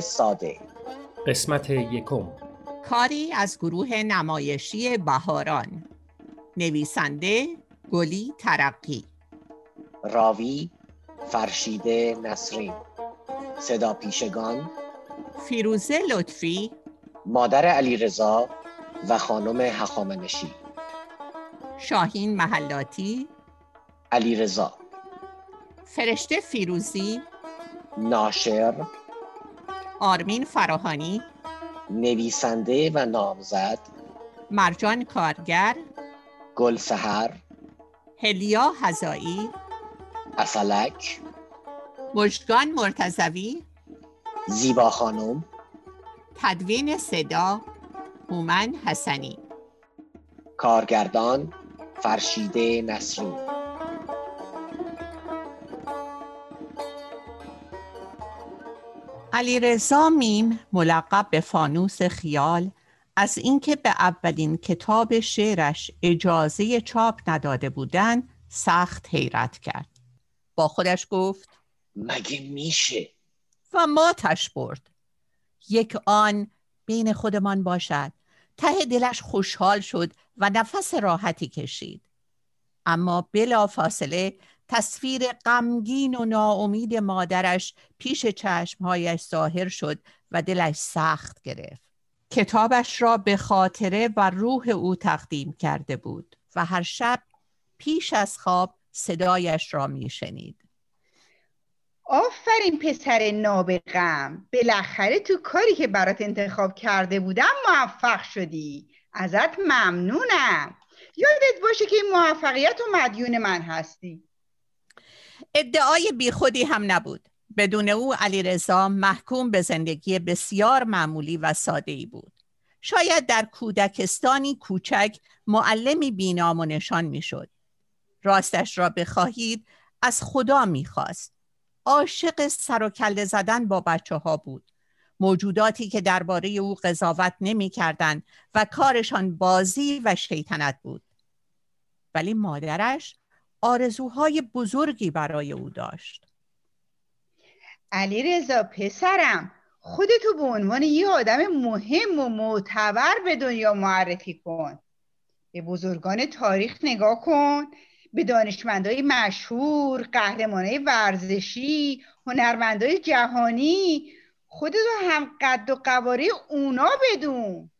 ساده. قسمت یکم. کاری از گروه نمایشی بهاران. نویسنده گلی ترقی. راوی فرشیده نسرین صدا پیشگان فیروزه لطفی. مادر علیرضا و خانم هخامنشی. شاهین محلاتی. علیرضا. فرشته فیروزی. ناشر آرمین فراهانی. نویسنده و نامزد. مرجان کارگر. گلسهر هلیا هزایی اصلک. مجگان مرتزوی زیبا خانم. تدوین صدا هومن حسنی. کارگردان فرشیده نسرین علیرضا میم ملقب به فانوس خیال از اینکه به اولین کتاب شعرش اجازه چاپ نداده بودند سخت حیرت کرد. با خودش گفت مگه میشه؟ و ماتش برد. یک آن بین خودمان باشد. ته دلش خوشحال شد و نفس راحتی کشید. اما بلا فاصله تصویر غمگین و ناامید مادرش پیش چشمهایش ظاهر شد و دلش سخت گرفت. کتابش را به خاطره و روح او تقدیم کرده بود و هر شب پیش از خواب صدایش را میشنید. آفرین پسر نابغم بالاخره تو کاری که برات انتخاب کرده بودم موفق شدی. ازت ممنونم. یادت باشه که این موفقیت و مدیون من هستی. ادعای بیخودی هم نبود. بدون او علیرضا محکوم به زندگی بسیار معمولی و ساده ای بود. شاید در کودکستانی کوچک معلمی بینام و نشان می‌شد. راستش را بخواهید از خدا می‌خواست. عاشق سر و کله زدن با بچه ها بود. موجوداتی که درباره او قضاوت نمی‌کردند و کارشان بازی و شیطنت بود. ولی مادرش آرزوهای بزرگی برای او داشت. علی رضا پسرم خودتو به عنوان یه آدم مهم و معتبر به دنیا معرفی کن. به بزرگان تاریخ نگاه کن به دانشمندای مشهور قهرمانای ورزشی هنرمندای جهانی خودتو هم قد و قواره اونا بدون.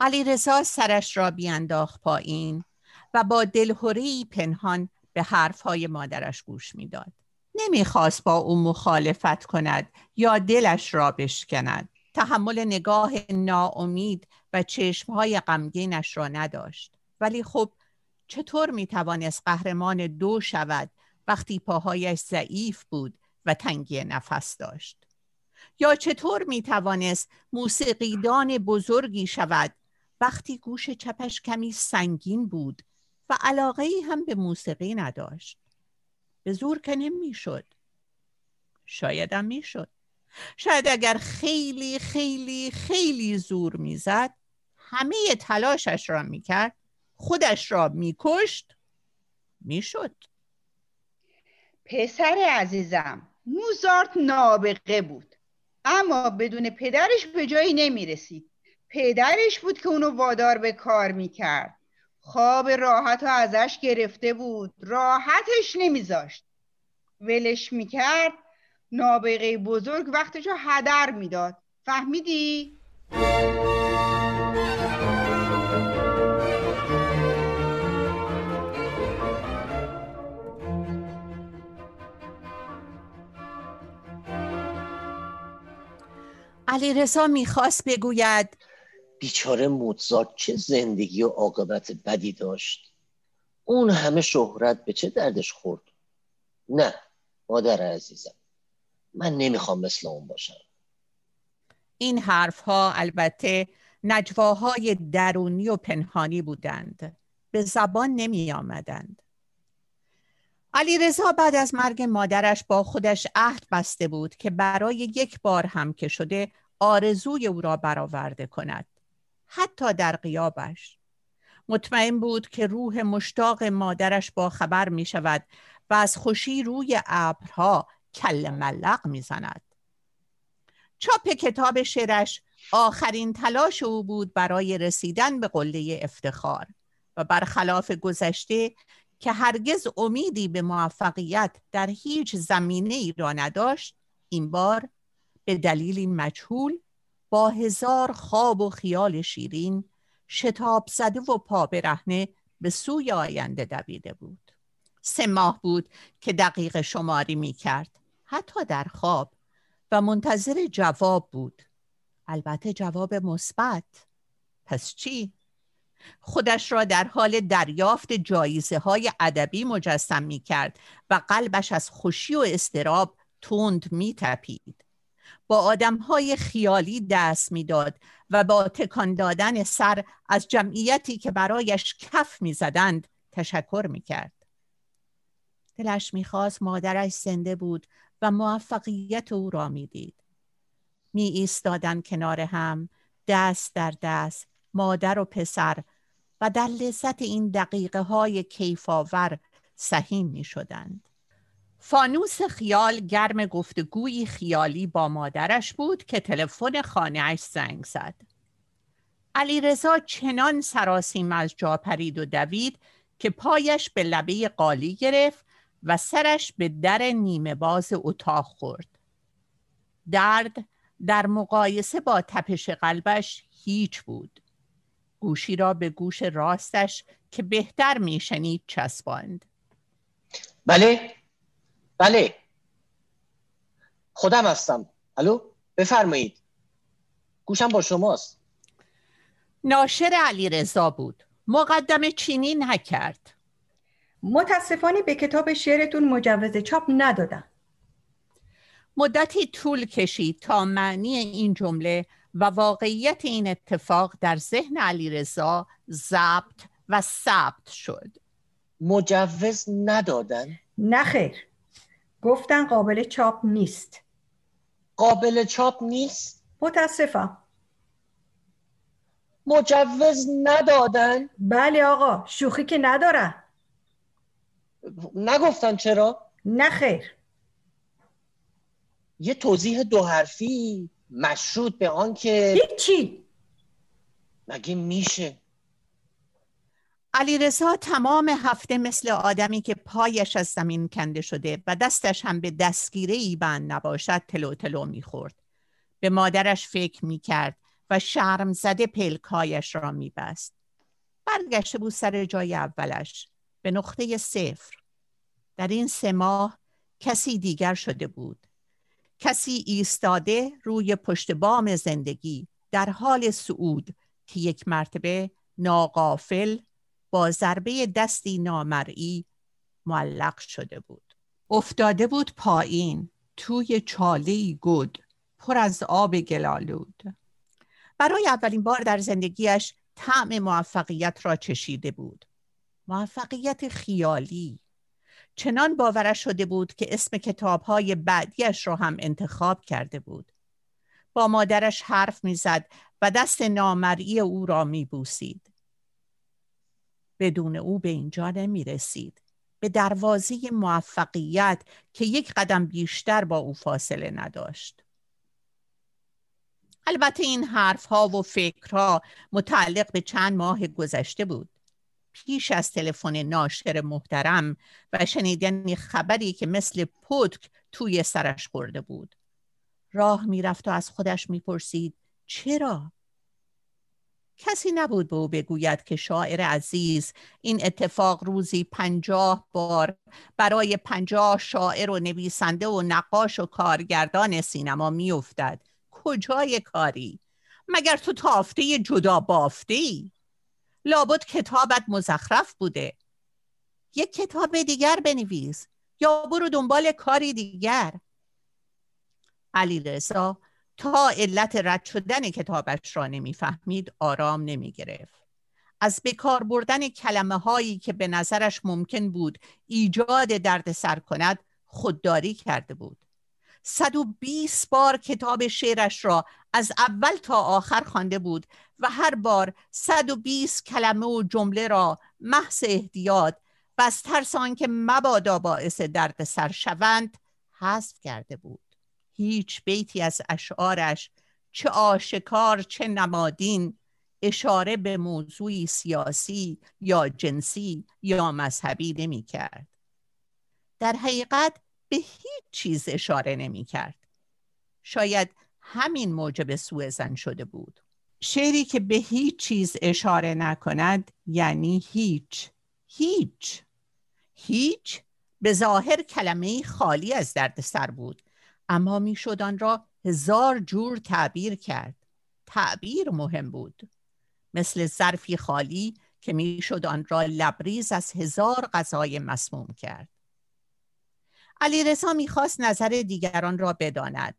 علی رضا سرش را بیانداخت پایین. و با دلهوری پنهان به حرفهای مادرش گوش می‌داد. نمی‌خواست با او مخالفت کند یا دلش را بشکند. تحمل نگاه ناامید و چشمهای غمگینش را نداشت. ولی خب چطور می‌توانست قهرمان دو شود وقتی پاهایش ضعیف بود و تنگی نفس داشت؟ یا چطور می‌توانست موسیقیدان بزرگی شود وقتی گوش چپش کمی سنگین بود و علاقه ای هم به موسیقی نداشت. به زور که نمی‌شد. شایدم می‌شد. شاید اگر خیلی خیلی خیلی زور می‌زد همه تلاشش را می‌کرد خودش را میکشت می‌شد. پسر عزیزم موزارت نابغه بود. اما بدون پدرش به جایی نمی‌رسید. پدرش بود که اونو وادار به کار می‌کرد. خواب راحت ازش گرفته بود. راحتش نمیذاشت. ولش می‌کرد. نابغه بزرگ وقتش رو هدر می‌داد. فهمیدی؟ علی رسا می‌خواست بگوید بیچاره موزارت چه زندگی و عاقبت بدی داشت. اون همه شهرت به چه دردش خورد؟ نه مادر عزیزم من نمی‌خوام مثل اون باشم. این حرف ها البته نجواهای درونی و پنهانی بودند. به زبان نمی آمدند علی رضا بعد از مرگ مادرش با خودش عهد بسته بود که برای یک بار هم که شده آرزوی او را برآورده کند. حتی در قیابش مطمئن بود که روح مشتاق مادرش با خبر می شود و از خوشی روی ابرها کل ملق می زند. چاپ کتاب شعرش آخرین تلاش او بود برای رسیدن به قله افتخار و برخلاف گذشته که هرگز امیدی به موفقیت در هیچ زمینه ای را نداشت این بار به دلیلی مجهول با هزار خواب و خیال شیرین شتاب زده و پا برهنه به سوی آینده دویده بود. سه ماه بود که دقیق شماری می کرد حتی در خواب و منتظر جواب بود. البته جواب مثبت. پس چی؟ خودش را در حال دریافت جایزه های ادبی مجسم می کرد و قلبش از خوشی و استراب تند می تپید. با آدم های خیالی دست می‌داد و با تکان دادن سر از جمعیتی که برایش کف می‌زدند تشکر می‌کرد دلش می‌خواست مادرش زنده بود و موفقیت او را می‌دید می ایستادن کنار هم دست در دست مادر و پسر و در لذت این دقیقه های کیفاور سهیم می شدند. فانوس خیال گرم گفتگوی خیالی با مادرش بود که تلفن خانهاش زنگ زد. علی رضا چنان سراسیم از جا پرید و دوید که پایش به لبه قالی گرفت و سرش به در نیمه باز اتاق خورد. درد در مقایسه با تپش قلبش هیچ بود. گوشی را به گوش راستش که بهتر میشنید چسباند. بله بله. خودم هستم. الو؟ بفرمایید. گوشم با شماست. ناشر علی رضا بود. مقدم چینی نکرد. متاسفانه به کتاب شعرتون مجوز چاپ ندادم. مدتی طول کشید تا معنی این جمله و واقعیت این اتفاق در ذهن علی رضا ضبط و ثبت شد. مجوز ندادن؟ نخیر گفتن قابل چاپ نیست قابل چاپ نیست؟ متاسفم مجوز ندادن؟ بله آقا شوخی که ندارن نگفتن چرا؟ نخیر یه توضیح دو حرفی مشروط به آن که هیچی مگه میشه علی رضا تمام هفته مثل آدمی که پایش از زمین کنده شده و دستش هم به دستگیره ای بند نباشد تلو تلو می‌خورد. به مادرش فکر می‌کرد و شرم زده پلکایش را میبست. برگشته بود سر جای اولش. به نقطه صفر. در این سه ماه کسی دیگر شده بود. کسی ایستاده روی پشت بام زندگی در حال صعود که یک مرتبه ناقافل با ضربه دستی نامرئی معلق شده بود. افتاده بود پایین توی چاله گود پر از آب گلالود. برای اولین بار در زندگیش طعم موفقیت را چشیده بود. موفقیت خیالی. چنان باورش شده بود که اسم کتابهای بعدیش را هم انتخاب کرده بود. با مادرش حرف می‌زد و دست نامرئی او را میبوسید. بدون او به اینجا نمی رسید به دروازه موفقیت که یک قدم بیشتر با او فاصله نداشت. البته این حرف ها و فکرها متعلق به چند ماه گذشته بود. پیش از تلفن ناشر محترم و شنیدن خبری که مثل پتک توی سرش خورده بود. راه می‌رفت و از خودش می‌پرسید چرا؟ کسی نبود به او بگوید که شاعر عزیز این اتفاق روزی پنجاه بار برای پنجاه شاعر و نویسنده و نقاش و کارگردان سینما میافتد. کجای کاری؟ مگر تو تافته جدا بافته ای لابد کتابت مزخرف بوده. یک کتاب دیگر بنویس یا برو دنبال کاری دیگر. علی رضا تا علت رد شدن کتابش را نمی‌فهمید آرام نمی گرفت. از بکار بردن کلمه هایی که به نظرش ممکن بود ایجاد درد سر کند خودداری کرده بود. 120 بار کتاب شعرش را از اول تا آخر خوانده بود و هر بار 120 کلمه و جمله را محض احتیاط و از ترس آنکه مبادا باعث درد سر شوند حذف کرده بود هیچ بیتی از اشعارش چه آشکار چه نمادین اشاره به موضوعی سیاسی یا جنسی یا مذهبی نمی کرد. در حقیقت به هیچ چیز اشاره نمی کرد. شاید همین موجب سوء زن شده بود. شعری که به هیچ چیز اشاره نکند یعنی هیچ هیچ هیچ به ظاهر کلمه خالی از دردسر بود اما می‌شد آن را هزار جور تعبیر کرد تعبیر مهم بود مثل ظرفی خالی که می‌شد آن را لبریز از هزار غذای مسموم کرد علی رضا می‌خواست نظر دیگران را بداند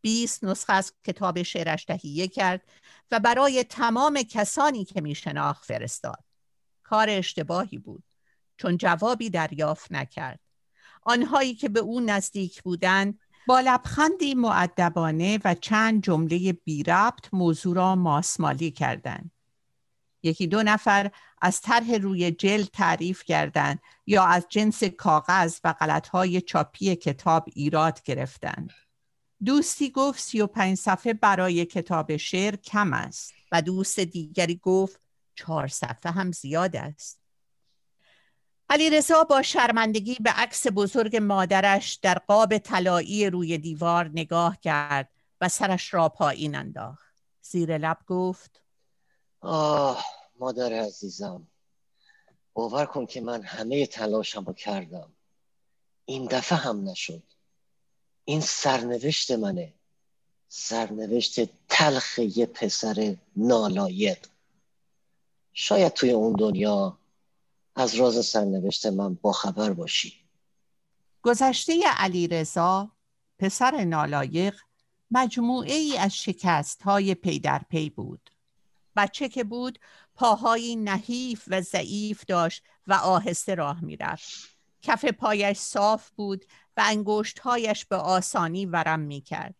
20 نسخه از کتاب شعرش تهیه کرد و برای تمام کسانی که می شناخت فرستاد. کار اشتباهی بود چون جوابی دریافت نکرد. آنهایی که به او نزدیک بودند با لبخندی معدبانه و چند جمله بی ربط موضوع را ماسمالی کردند. یکی دو نفر از طرح روی جلد تعریف کردند یا از جنس کاغذ و غلطهای چاپی کتاب ایراد گرفتند. دوستی گفت سی و پنج صفحه برای کتاب شعر کم است و دوست دیگری گفت چهار صفحه هم زیاد است. علی رضا با شرمندگی به عکس بزرگ مادرش در قاب طلایی روی دیوار نگاه کرد و سرش را پایین انداخت. زیر لب گفت آه مادر عزیزم باور کن که من همه تلاشم رو کردم. این دفعه هم نشد. این سرنوشت منه. سرنوشت تلخ یه پسر نالایق. شاید توی اون دنیا از راز سرنوشت من باخبر باشی. گذشته علی رضا پسر نالایق مجموعه ای از شکست های پی در پی بود. بچه که بود پاهایی نحیف و ضعیف داشت و آهسته راه می‌رفت. کف پایش صاف بود و انگشتهایش به آسانی ورم می کرد.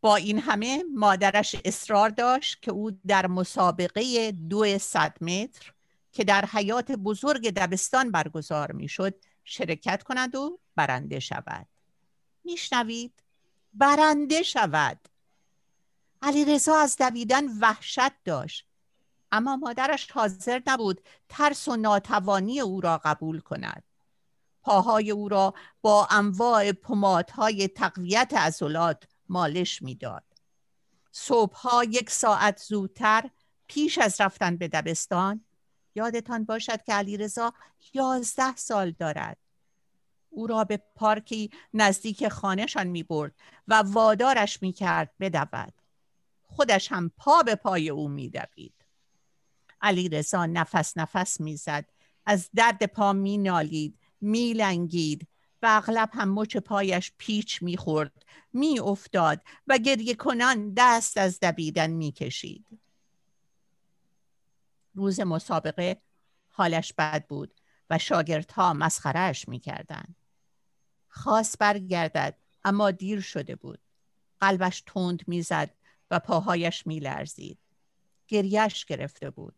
با این همه مادرش اصرار داشت که او در مسابقه دو صد متر که در حیات بزرگ دبستان برگزار می شد شرکت کند و برنده شود. میشنوید؟ برنده شود. علی رضا از دویدن وحشت داشت اما مادرش حاضر نبود ترس و ناتوانی او را قبول کند. پاهای او را با انواع پمادهای تقویت عضلات مالش می‌داد. صبحها یک ساعت زودتر پیش از رفتن به دبستان یادتان باشد که علیرضا یازده سال دارد. او را به پارکی نزدیک خانهشان می برد و وادارش می کرد بدود. خودش هم پا به پای او می دوید علی رضا نفس نفس می‌زد. از درد پا می نالید میلنگید و اغلب هم مچ پایش پیچ می‌خورد میافتاد و گریه کنان دست از دویدن می‌کشید. روز مسابقه حالش بد بود و شاگردها مسخرهش می‌کردند خواست برگردد اما دیر شده بود. قلبش تند می‌زد و پاهایش میلرزید. گریش گرفته بود.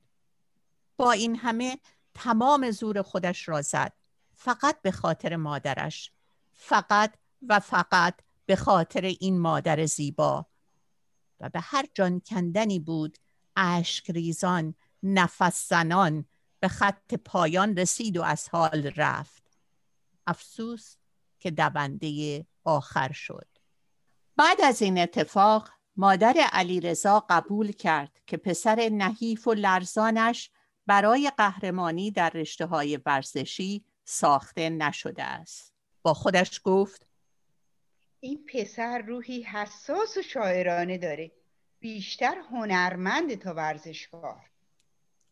با این همه تمام زور خودش را زد. فقط به خاطر مادرش. فقط و فقط به خاطر این مادر زیبا. و به هر جان کندنی بود اشک ریزان نفس زنان به خط پایان رسید و از حال رفت. افسوس که دونده آخر شد. بعد از این اتفاق مادر علی رضا قبول کرد که پسر نحیف و لرزانش برای قهرمانی در رشته های ورزشی ساخته نشده است. با خودش گفت این پسر روحی حساس و شاعرانه داره. بیشتر هنرمند تا ورزشکار.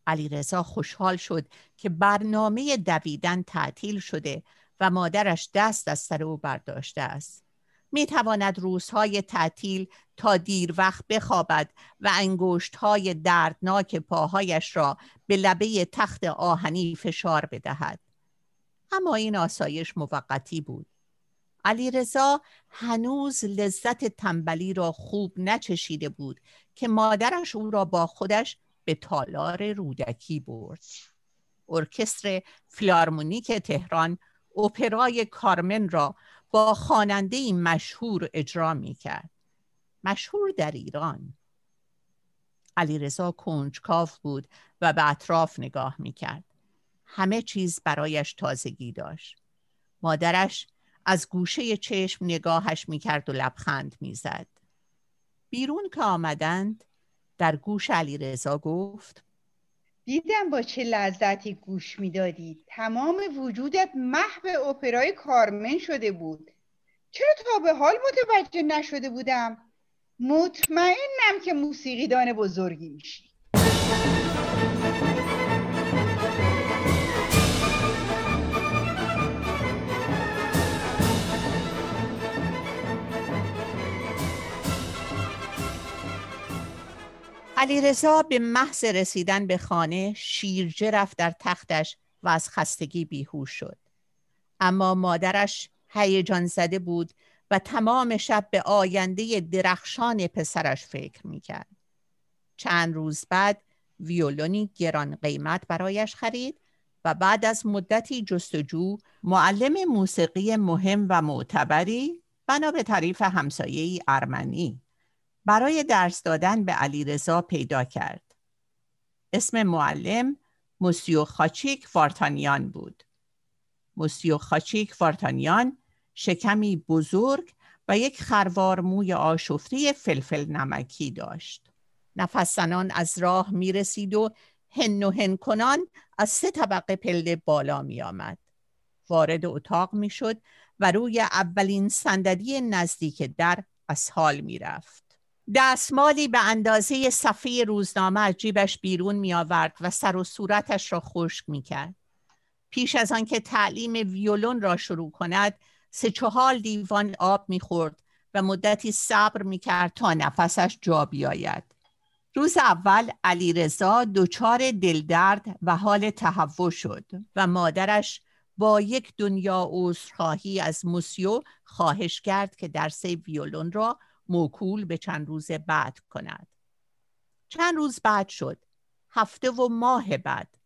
علی رضا خوشحال شد که برنامه دویدن تعطیل شده و مادرش دست از سر او برداشته است. می تواند روزهای تعطیل تا دیر وقت بخوابد و انگشت های دردناک پاهایش را به لبه تخت آهنی فشار بدهد. اما این آسایش موقتی بود. علی رضا هنوز لذت تنبلی را خوب نچشیده بود که مادرش او را با خودش به تالار رودکی برد ارکستر فلارمونیک تهران اپرای کارمن را با خواننده مشهور اجرا می کرد. مشهور در ایران علیرضا کنجکاف بود و به اطراف نگاه می کرد. همه چیز برایش تازگی داشت. مادرش از گوشه چشم نگاهش می کرد و لبخند می زد. بیرون که آمدند در گوش علیرضا گفت. دیدم با چه لذتی گوش می‌دادی. تمام وجودت محو اپرای کارمن شده بود. چرا تا به حال متوجه نشده بودم؟ مطمئنم که موسیقیدان بزرگی میشی. علیرضا به محض رسیدن به خانه شیرجه رفت در تختش و از خستگی بیهوش شد. اما مادرش هیجان زده بود و تمام شب به آینده درخشان پسرش فکر می‌کرد. چند روز بعد ویولونی گران قیمت برایش خرید و بعد از مدتی جستجو معلم موسیقی مهم و معتبری بنا به تعریف همسایه ارمنی. برای درس دادن به علیرضا پیدا کرد. اسم معلم موسیو خاچیک وارتانیان بود. موسیو خاچیک وارتانیان شکمی بزرگ و یک خروار موی آشفته فلفل نمکی داشت. نفسنان از راه می رسید و هن و هن کنان از سه طبقه پله بالا می آمد. وارد اتاق می شد و روی اولین صندلی نزدیک در از حال می رفت. دستمالی به اندازه صفحه روزنامه از جیبش بیرون می آورد و سر و صورتش را خشک می کرد. پیش از آنکه تعلیم ویولون را شروع کند سه چهال دیوان آب می خورد و مدتی صبر می کرد تا نفسش جا بیاید. روز اول علی رضا دچار دلدرد و حال تهوع شد و مادرش با یک دنیا عذرخواهی از موسیو خواهش کرد که درس ویولون را موکول به چند روز بعد کند. چند روز بعد شد. هفته و ماه بعد.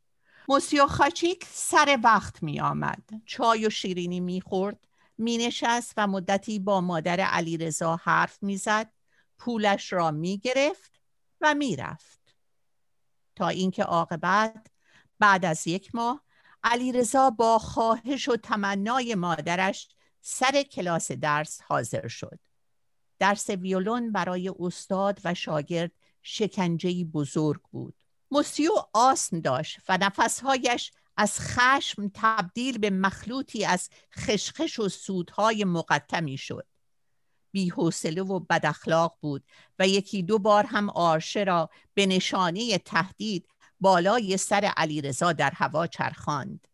موسیو خاچیک سر وقت می آمد. چای و شیرینی می خورد. می نشست و مدتی با مادر علیرضا حرف می زد. پولش را می گرفت و می رفت. تا اینکه عاقبت بعد از یک ماه علیرضا با خواهش و تمنای مادرش سر کلاس درس حاضر شد. درس ویولون برای استاد و شاگرد شکنجهی بزرگ بود. موسیو آسم داشت و نفسهایش از خشم تبدیل به مخلوطی از خشخش و سودهای مقطمی شد. بی حوصله و بد اخلاق بود و یکی دو بار هم آرشه را به نشانه تهدید بالای سر علیرضا در هوا چرخاند.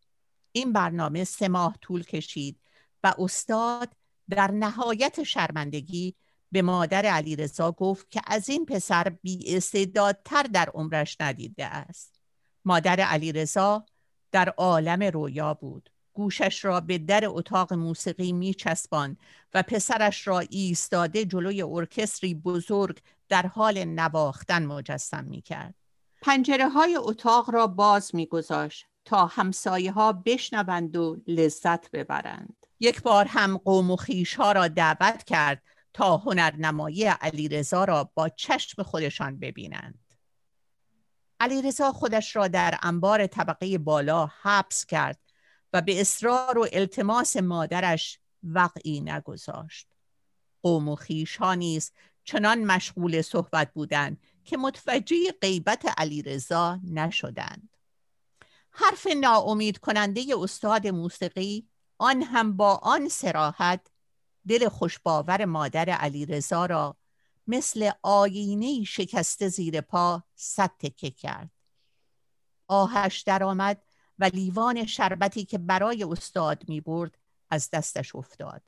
این برنامه سه ماه طول کشید و استاد در نهایت شرمندگی به مادر علیرضا گفت که از این پسر بی استعدادتر در عمرش ندیده است مادر علیرضا در عالم رویا بود گوشش را به در اتاق موسیقی می چسبان و پسرش را ایستاده جلوی ارکستری بزرگ در حال نواختن مجسم می کرد. پنجره های اتاق را باز می گذاشت تا همسایه ها بشنوند و لذت ببرند. یک بار هم قوم و خیش ها را دعوت کرد تا هنرنمایی علیرضا را با چشم خودشان ببینند. علیرضا خودش را در انبار طبقه بالا حبس کرد و به اصرار و التماس مادرش وقعی نگذاشت. قوم و خیشها نیز چنان مشغول صحبت بودند که متوجه غیبت علیرضا نشدند. حرف ناامید کننده استاد موسیقی آن هم با آن سراحت دل خوشباور مادر علیرضا را مثل آینه شکسته زیر پا صد تکه کرد. آهش درآمد و لیوان شربتی که برای استاد می برد از دستش افتاد.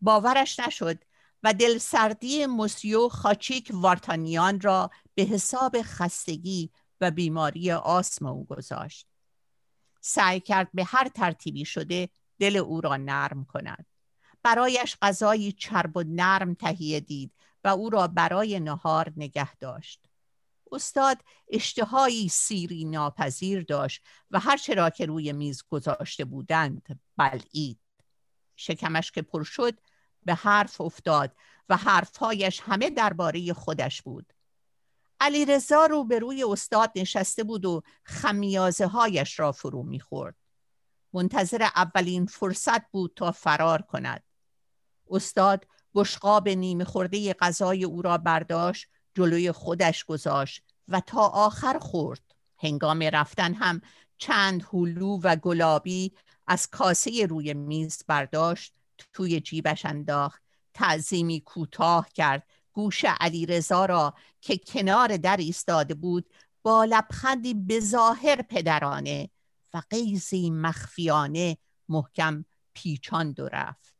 باورش نشد و دل سردی موسیو خاچیک وارتانیان را به حساب خستگی و بیماری آسم او گذاشت. سعی کرد به هر ترتیبی شده دل او را نرم کند. برایش غذایی چرب و نرم تهیه دید و او را برای نهار نگه داشت. استاد اشتهایی سیری ناپذیر داشت و هر چرا که روی میز گذاشته بودند بلعید. شکمش که پر شد به حرف افتاد و حرفهایش همه درباره خودش بود. علی رزا رو به روی استاد نشسته بود و خمیازه هایش را فرو می‌خورد. منتظر اولین فرصت بود تا فرار کند. استاد بشقاب نیمه خورده غذای او را برداشت جلوی خودش گذاشت و تا آخر خورد. هنگام رفتن هم چند هلو و گلابی از کاسه روی میز برداشت توی جیبش انداخت تعظیمی کوتاه کرد. گوش علی رزا را که کنار در ایستاده بود با لبخندی بظاهر پدرانه و قیزی مخفیانه محکم پیچاند و رفت.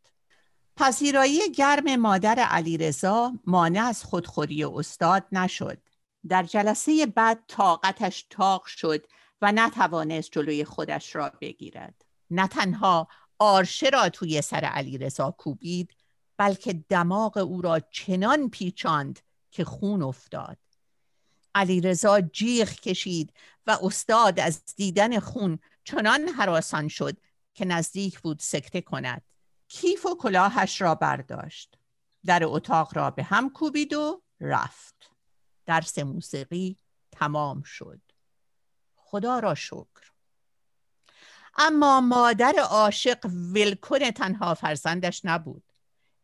پذیرایی گرم مادر علیرضا مانع از خودخوری استاد نشد. در جلسه بعد طاقتش تاق شد و نتوانست جلوی خودش را بگیرد. نه تنها آرشه را توی سر علیرضا کوبید بلکه دماغ او را چنان پیچاند که خون افتاد. علیرضا جیغ کشید و استاد از دیدن خون چنان حراسان شد که نزدیک بود سکته کند. کیف و کلاهش را برداشت. در اتاق را به هم کوبید و رفت. درس موسیقی تمام شد. خدا را شکر. اما مادر عاشق ولکن تنها فرزندش نبود.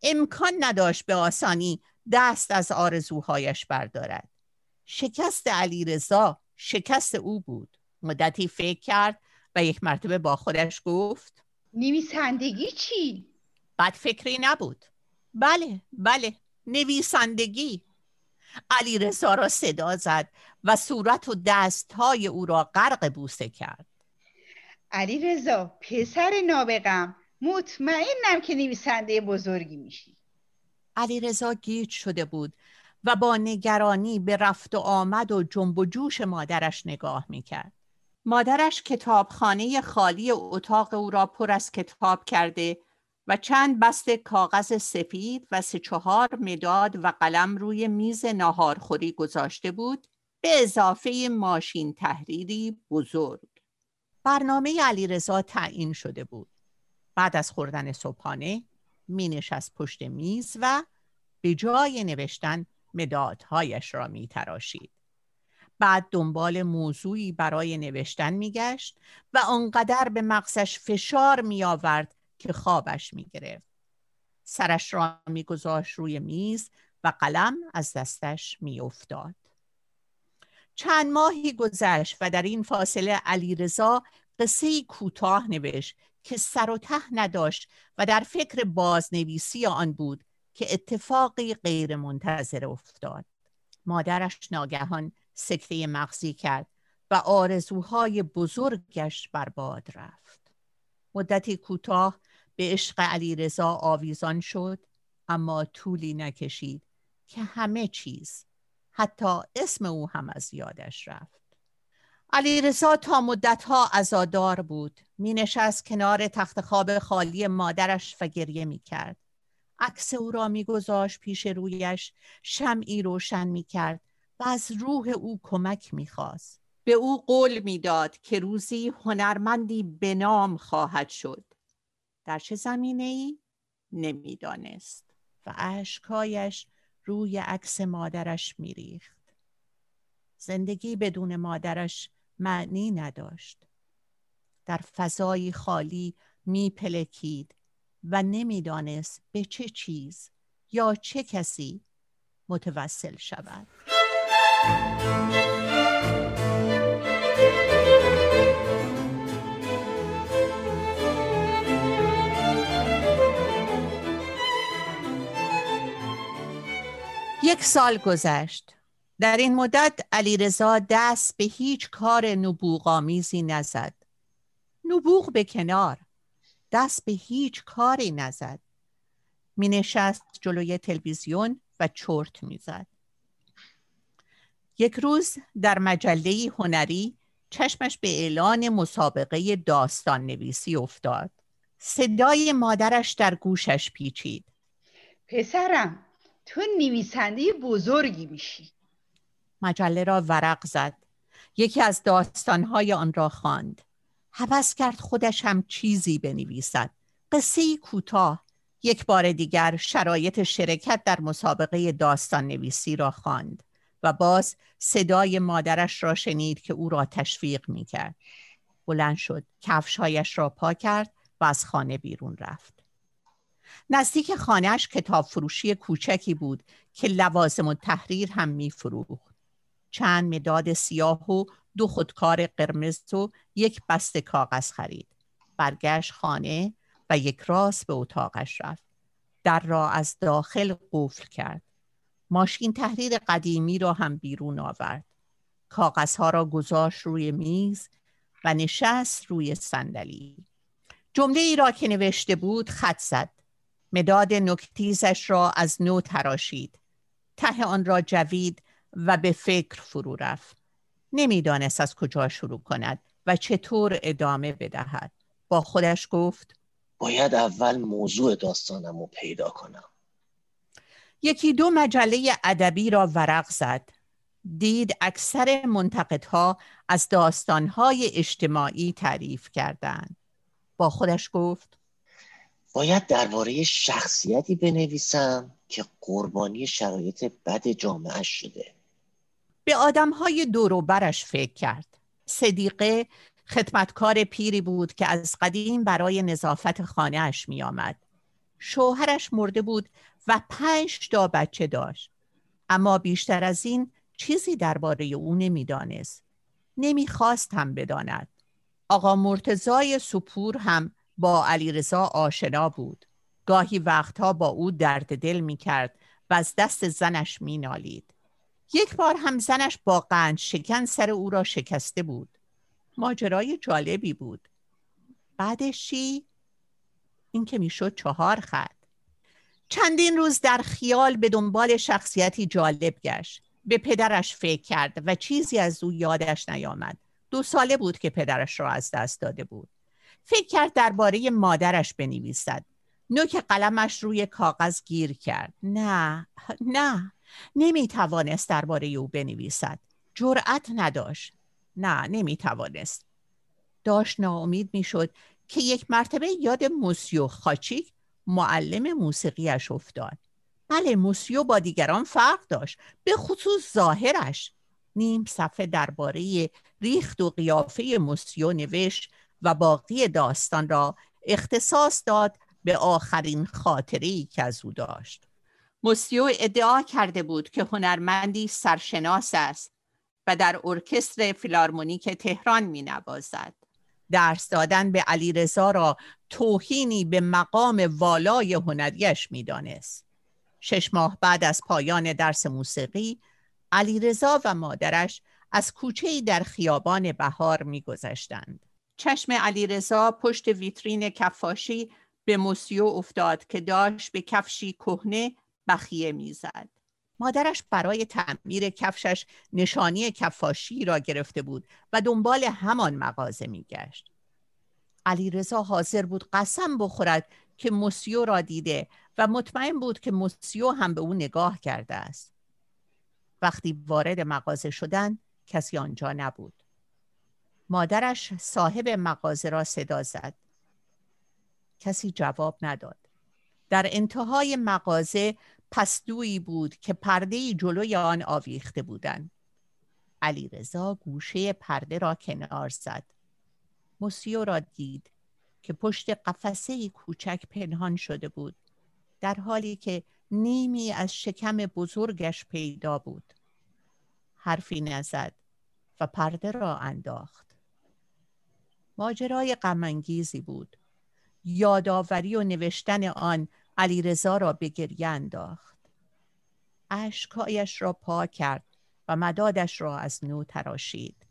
امکان نداشت به آسانی دست از آرزوهایش بردارد. شکست علی رضا شکست او بود. مدتی فکر کرد و یک مرتبه با خودش گفت نویسندگی چی؟ بد فکری نبود. بله بله. نویسندگی. علی رضا را صدا زد و صورت و دستهای او را غرق بوسه کرد. علی رضا پسر نابغم مطمئنم که نویسنده بزرگی میشی. علی رضا گیج شده بود و با نگرانی به رفت و آمد و جنب و جوش مادرش نگاه می‌کرد. مادرش کتابخانه خالی اتاق او را پر از کتاب کرده و چند بسته کاغذ سفید و سه چهار مداد و قلم روی میز ناهارخوری گذاشته بود به اضافه ماشین تحریری بزرگ برنامه علیرضا تعیین شده بود بعد از خوردن صبحانه می از پشت میز و به جای نوشتن مدادهایش را می تراشید. بعد دنبال موضوعی برای نوشتن میگشت و آنقدر به مغزش فشار می آورد که خوابش می گرفت. سرش را می گذاشت روی میز و قلم از دستش می افتاد. چند ماهی گذشت و در این فاصله علیرضا قصه کوتاه نوشت که سر و ته نداشت و در فکر بازنویسی آن بود که اتفاقی غیر منتظر افتاد. مادرش ناگهان سکته مغزی کرد و آرزوهای بزرگش برباد رفت. مدتی کوتاه به عشق علی رضا آویزان شد اما طولی نکشید که همه چیز حتی اسم او هم از یادش رفت. علی رضا تا مدتها ازادار بود می نشست کنار تخت خواب خالی مادرش و گریه می کرد. عکس او را می گذاشت پیش رویش شمعی روشن می کرد و از روح او کمک می خواست. به او قول می‌داد که روزی هنرمندی به نام خواهد شد. در چه زمینه ای؟ نمی‌دانست و اشکایش روی عکس مادرش میریخت. زندگی بدون مادرش معنی نداشت. در فضایی خالی میپلکید و نمی‌دانست به چه چیز یا چه کسی متوسل شود. یک سال گذشت. در این مدت علیرضا دست به هیچ کار نبوغامیزی نزد. نبوغ به کنار دست به هیچ کاری نزد. می نشست جلوی تلویزیون و چرت می‌زد. یک روز در مجله هنری چشمش به اعلان مسابقه داستان نویسی افتاد. صدای مادرش در گوشش پیچید. پسرم تو نویسنده بزرگی میشی. مجله را ورق زد. یکی از داستانهای آن را خواند. هوس کرد خودش هم چیزی بنویسد. قصه کوتاه. یک بار دیگر شرایط شرکت در مسابقه داستان نویسی را خواند و باز صدای مادرش را شنید که او را تشویق می کرد. بلند شد. کفشهایش را پا کرد و از خانه بیرون رفت. نزدیک خانهش کتاب فروشی کوچکی بود که لوازم و تحریر هم می فروخت. چند مداد سیاه و دو خودکار قرمز و یک بسته کاغذ خرید. برگشت خانه و یک راست به اتاقش رفت. در را از داخل قفل کرد. ماشین تحریر قدیمی را هم بیرون آورد. کاغذها را گذاشت روی میز و نشست روی صندلی. جمله ای را که نوشته بود خط زد. مداد نکتیزش را از نو تراشید. ته آن را جوید و به فکر فرو رفت. نمی‌دانست از کجا شروع کند و چطور ادامه بدهد. با خودش گفت باید اول موضوع داستانم رو پیدا کنم یکی دو مجله ادبی را ورق زد دید اکثر منتقدها از داستانهای اجتماعی تعریف کردند با خودش گفت باید درباره شخصیتی بنویسم که قربانی شرایط بد جامعه شده به آدمهای دور برش فکر کرد صدیقه خدمتکار پیری بود که از قدیم برای نظافت خانهاش می آمد. شوهرش مرده بود و پنج تا بچه داشت. اما بیشتر از این چیزی درباره او نمی‌دانست. نمی‌خواست هم بداند. آقا مرتزای سپور هم با علیرضا آشنا بود. گاهی وقتها با او درد دل می کرد و از دست زنش می نالید. یک بار هم زنش با قند شکن سر او را شکسته بود. ماجرای جالبی بود بعدش چی؟ این که می‌شد چهار خط چندین روز در خیال به دنبال شخصیتی جالب گشت به پدرش فکر کرد و چیزی از او یادش نیامد دو ساله بود که پدرش را از دست داده بود فکر کرد درباره مادرش بنویسد. نوک قلمش روی کاغذ گیر کرد. نه نه نمی توانست درباره او بنویسد. جرأت نداشت. نه نمی توانست داشت ناامید می شد که یک مرتبه یاد موسیو خاچیک معلم موسیقیش افتاد. بله موسیو با دیگران فرق داشت به خصوص ظاهرش. نیم صفحه درباره ریخت و قیافه موسیو نوشت و باقی داستان را اختصاص داد به آخرین خاطری که از او داشت موسیو ادعا کرده بود که هنرمندی سرشناس است و در ارکستر فیلارمونیک تهران می نوازد. درس دادن به علی را توهینی به مقام والای هنریش می دانست. شش ماه بعد از پایان درس موسیقی علی و مادرش از کوچه در خیابان بهار می گذشتند. چشم علی پشت ویترین کفاشی به موسیو افتاد که داشت به کفشی کهنه بخیه می‌زد. مادرش برای تعمیر کفشش نشانی کفاشی را گرفته بود و دنبال همان مغازه میگشت. علی رضا حاضر بود قسم بخورد که موسیو را دیده و مطمئن بود که موسیو هم به او نگاه کرده است. وقتی وارد مغازه شدن کسی آنجا نبود. مادرش صاحب مغازه را صدا زد. کسی جواب نداد. در انتهای مغازه پستویی بود که پرده جلوی آن آویخته بودند. علی رضا گوشه پرده را کنار زد. موسیو را دید که پشت قفسه کوچک پنهان شده بود در حالی که نیمی از شکم بزرگش پیدا بود. حرفی نزد و پرده را انداخت. ماجرای غمانگیزی بود. یادآوری و نوشتن آن علیرضا را به گریه انداخت. اشکهایش را پاک کرد و مدادش را از نو تراشید.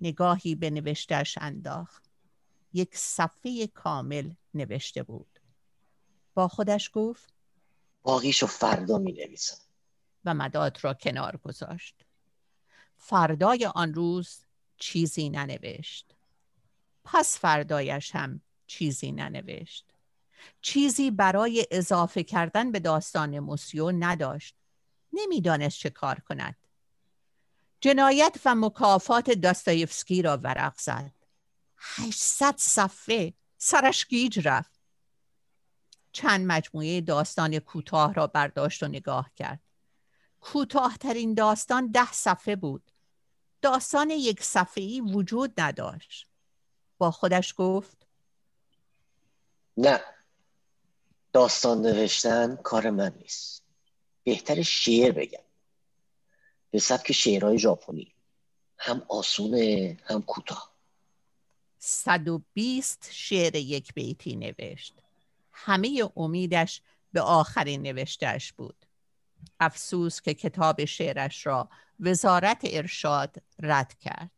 نگاهی به نوشتش انداخت. یک صفحه کامل نوشته بود. با خودش گفت باقیشو فردا می نویسم و مداد را کنار گذاشت. فردای آن روز چیزی ننوشت. پس فردایش هم چیزی ننوشت. چیزی برای اضافه کردن به داستان موسیو نداشت. نمی‌دانست چه کار کند. جنایت و مکافات داستایفسکی را ورق زد. 800 صفحه سرش گیج رفت. چند مجموعه داستان کوتاه را برداشت و نگاه کرد. کوتاهترین داستان ده صفحه بود. داستان یک صفحه‌ای وجود نداشت. با خودش گفت؟ نه. داستان نوشتن کار من نیست. بهتر شعر بگم. به سبک شعرهای ژاپنی. هم آسونه هم کوتاه. 120 شعر یک بیتی نوشت. همه امیدش به آخرین نوشتهش بود. افسوس که کتاب شعرش را وزارت ارشاد رد کرد.